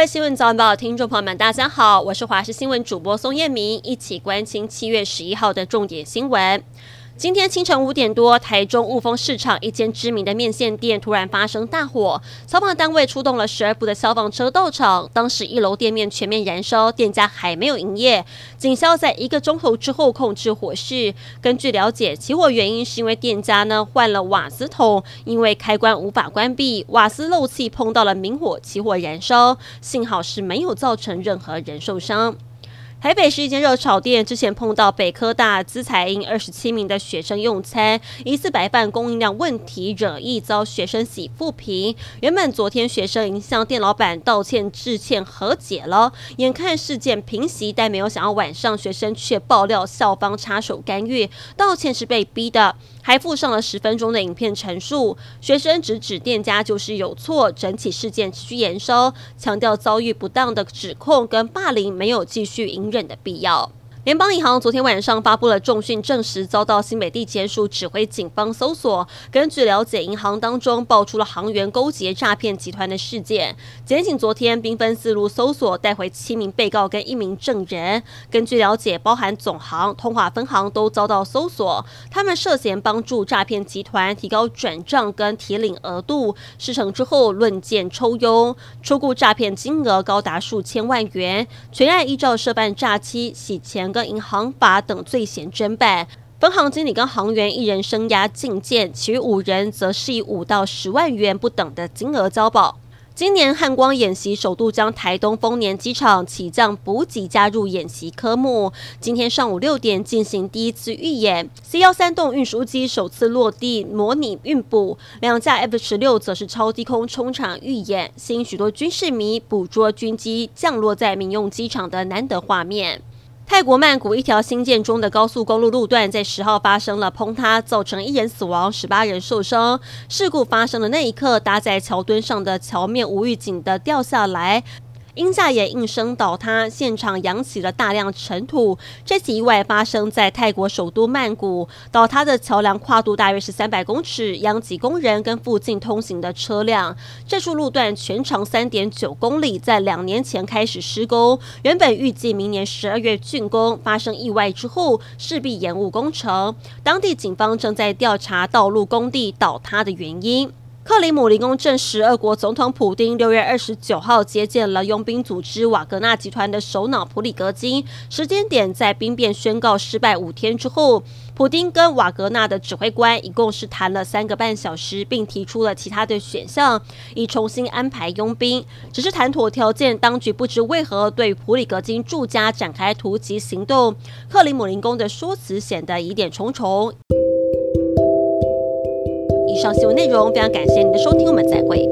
位新闻早晚报听众朋友们，大家好，我是华视新闻主播宋燕明，一起关心七月十一号的重点新闻。今天清晨五点多，台中雾峰市场一间知名的面线店突然发生大火，消防单位出动了十二部的消防车到场。当时一楼店面全面燃烧，店家还没有营业，警消在一个钟头之后控制火势。根据了解，起火原因是因为店家呢换了瓦斯桶，因为开关无法关闭，瓦斯漏气碰到了明火，起火燃烧。幸好是没有造成任何人受伤。台北是一间热炒店，之前碰到北科大资财英二十七名的学生用餐，疑似白饭供应量问题，惹议遭学生洗负评。原本昨天学生已经向店老板道歉致歉和解了，眼看事件平息，但没有想到晚上学生却爆料校方插手干预，道歉是被逼的。还附上了十分钟的影片陈述，学生直指店家就是有错，整起事件持续延烧，强调遭遇不当的指控跟霸凌没有继续隐忍的必要。联邦银行昨天晚上发布了重讯，证实遭到新北地检署指挥警方搜索。根据了解，银行当中爆出了行员勾结诈骗集团的事件。检警昨天兵分四路搜索，带回七名被告跟一名证人。根据了解，包含总行、通化分行都遭到搜索，他们涉嫌帮助诈骗集团提高转账跟提领额度，事成之后论件抽佣，初估诈骗金额高达数千万元。全案依照涉办诈欺、洗钱。跟银行法等罪嫌侦办，分行经理跟行员一人生押禁见，其余五人则是以五到十万元不等的金额交保。今年汉光演习首度将台东丰年机场起降补给加入演习科目，今天上午六点进行第一次预演。C 幺三栋运输机首次落地模拟运补，两架 F 十六则是超低空冲场预演，吸引许多军事迷捕捉军机降落在民用机场的难得画面。泰国曼谷一条新建中的高速公路路段在十号发生了崩塌，造成一人死亡、十八人受伤。事故发生的那一刻，搭在桥墩上的桥面无预警的掉下来。鹰架也应声倒塌，现场扬起了大量尘土。这起意外发生在泰国首都曼谷，倒塌的桥梁跨度大约是三百公尺，殃及工人跟附近通行的车辆。这处路段全长三点九公里，在两年前开始施工，原本预计明年十二月竣工。发生意外之后，势必延误工程。当地警方正在调查道路工地倒塌的原因。克里姆林宫证实，俄国总统普丁六月二十九号接见了佣兵组织瓦格纳集团的首脑普里格金，时间点在兵变宣告失败五天之后。普丁跟瓦格纳的指挥官一共是谈了三个半小时，并提出了其他的选项，以重新安排佣兵。只是谈妥条件，当局不知为何对普里格金住家展开突击行动。克里姆林宫的说辞显得疑点重重。上新闻内容，非常感谢您的收听，我们再会。